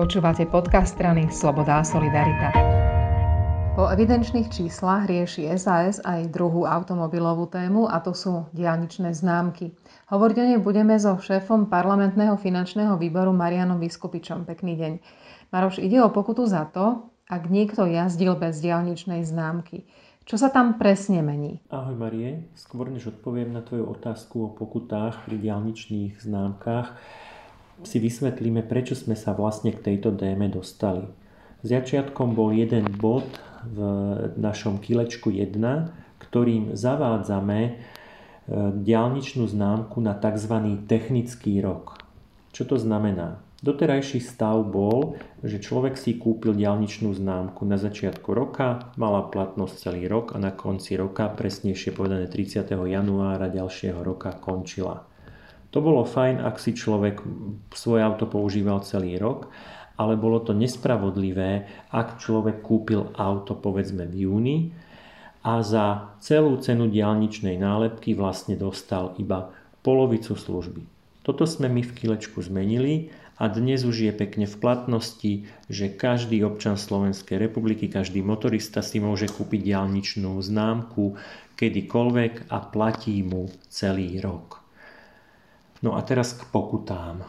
Počúvate podcast strany Sloboda a Solidarita. Po evidenčných číslach rieši SAS aj druhú automobilovú tému a to sú diálničné známky. Hovoriť o nej budeme so šéfom parlamentného finančného výboru Marianom Vyskupičom. Pekný deň. Maroš, ide o pokutu za to, ak niekto jazdil bez diálničnej známky. Čo sa tam presne mení? Ahoj Marie, skôr než odpoviem na tvoju otázku o pokutách pri diálničných známkach, si vysvetlíme, prečo sme sa vlastne k tejto téme dostali. Začiatkom bol jeden bod v našom kilečku 1, ktorým zavádzame e, diálničnú známku na tzv. technický rok. Čo to znamená? Doterajší stav bol, že človek si kúpil diálničnú známku na začiatku roka, mala platnosť celý rok a na konci roka, presnejšie povedané 30. januára ďalšieho roka, končila. To bolo fajn, ak si človek svoje auto používal celý rok, ale bolo to nespravodlivé, ak človek kúpil auto povedzme v júni a za celú cenu diálničnej nálepky vlastne dostal iba polovicu služby. Toto sme my v Kilečku zmenili a dnes už je pekne v platnosti, že každý občan Slovenskej republiky, každý motorista si môže kúpiť diálničnú známku kedykoľvek a platí mu celý rok. No a teraz k pokutám.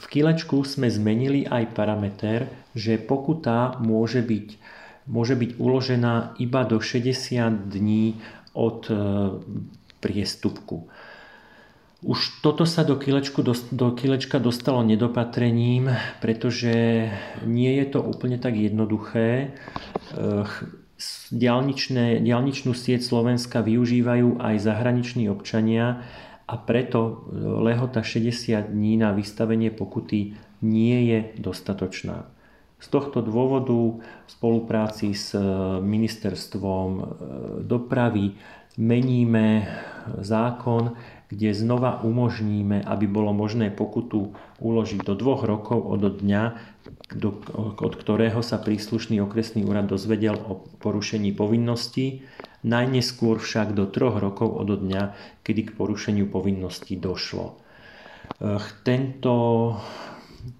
V kilečku sme zmenili aj parameter, že pokuta môže byť, môže byť uložená iba do 60 dní od e, priestupku. Už toto sa do, kilečku, do kilečka dostalo nedopatrením, pretože nie je to úplne tak jednoduché. Diálničné, diálničnú sieť Slovenska využívajú aj zahraniční občania a preto e, lehota 60 dní na vystavenie pokuty nie je dostatočná. Z tohto dôvodu v spolupráci s e, ministerstvom e, dopravy meníme zákon, kde znova umožníme, aby bolo možné pokutu uložiť do dvoch rokov od dňa, od ktorého sa príslušný okresný úrad dozvedel o porušení povinností najneskôr však do troch rokov od dňa, kedy k porušeniu povinnosti došlo. Tento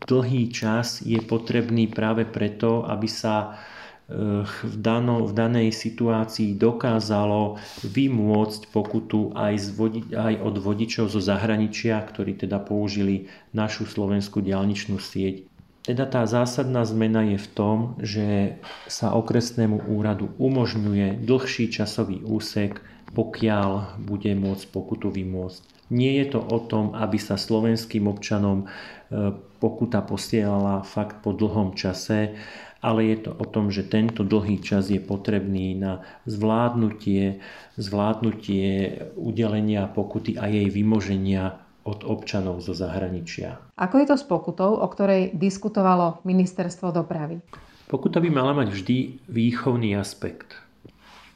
dlhý čas je potrebný práve preto, aby sa v, dano, v danej situácii dokázalo vymôcť pokutu aj, z vodi, aj od vodičov zo zahraničia, ktorí teda použili našu slovenskú diálničnú sieť teda tá zásadná zmena je v tom, že sa okresnému úradu umožňuje dlhší časový úsek, pokiaľ bude môcť pokutu vymôcť. Nie je to o tom, aby sa slovenským občanom e, pokuta posielala fakt po dlhom čase, ale je to o tom, že tento dlhý čas je potrebný na zvládnutie, zvládnutie udelenia pokuty a jej vymoženia od občanov zo zahraničia. Ako je to s pokutou, o ktorej diskutovalo ministerstvo dopravy? Pokuta by mala mať vždy výchovný aspekt.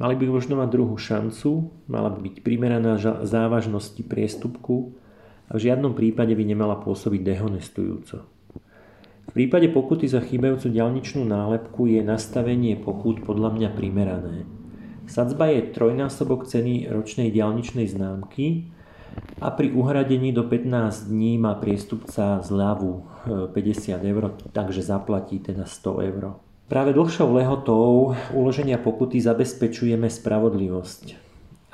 Mali by možno mať druhú šancu, mala by byť primeraná závažnosti priestupku a v žiadnom prípade by nemala pôsobiť dehonestujúco. V prípade pokuty za chýbajúcu ďalničnú nálepku je nastavenie pokút podľa mňa primerané. Sadzba je trojnásobok ceny ročnej diálničnej známky a pri uhradení do 15 dní má priestupca zľavu 50 e, eur, takže zaplatí teda 100 eur. Práve dlhšou lehotou uloženia pokuty zabezpečujeme spravodlivosť,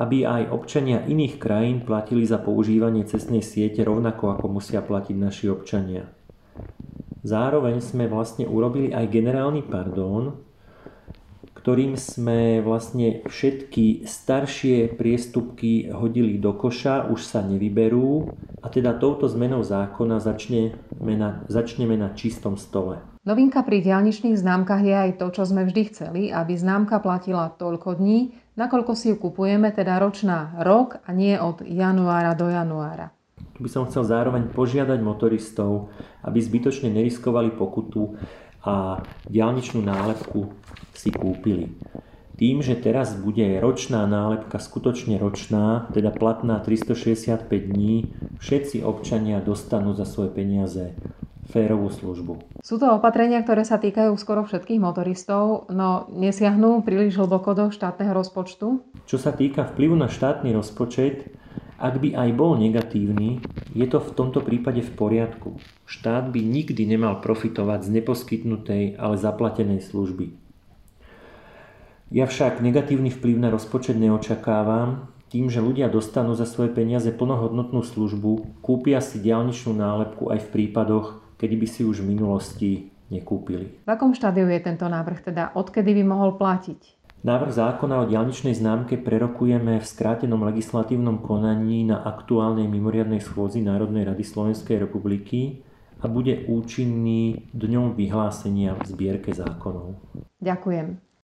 aby aj občania iných krajín platili za používanie cestnej siete rovnako ako musia platiť naši občania. Zároveň sme vlastne urobili aj generálny pardon, ktorým sme vlastne všetky staršie priestupky hodili do koša, už sa nevyberú a teda touto zmenou zákona začneme na, začneme na čistom stole. Novinka pri diálničných známkach je aj to, čo sme vždy chceli, aby známka platila toľko dní, nakoľko si ju kupujeme, teda ročná rok a nie od januára do januára. Tu by som chcel zároveň požiadať motoristov, aby zbytočne neriskovali pokutu a diálničnú nálepku si kúpili. Tým, že teraz bude ročná nálepka skutočne ročná, teda platná 365 dní, všetci občania dostanú za svoje peniaze férovú službu. Sú to opatrenia, ktoré sa týkajú skoro všetkých motoristov, no nesiahnú príliš hlboko do štátneho rozpočtu? Čo sa týka vplyvu na štátny rozpočet, Ak by aj bol negatívny, je to v tomto prípade v poriadku. Štát by nikdy nemal profitovať z neposkytnutej, ale zaplatenej služby. Ja však negatívny vplyv na rozpočet neočakávam, tým, že ľudia dostanú za svoje peniaze plnohodnotnú službu, kúpia si diálničnú nálepku aj v prípadoch, kedy by si už v minulosti nekúpili. V akom štádiu je tento návrh, teda odkedy by mohol platiť? Návrh zákona o diálničnej známke prerokujeme v skrátenom legislatívnom konaní na aktuálnej mimoriadnej schôzi Národnej rady Slovenskej republiky a bude účinný dňom vyhlásenia v zbierke zákonov. Ďakujem.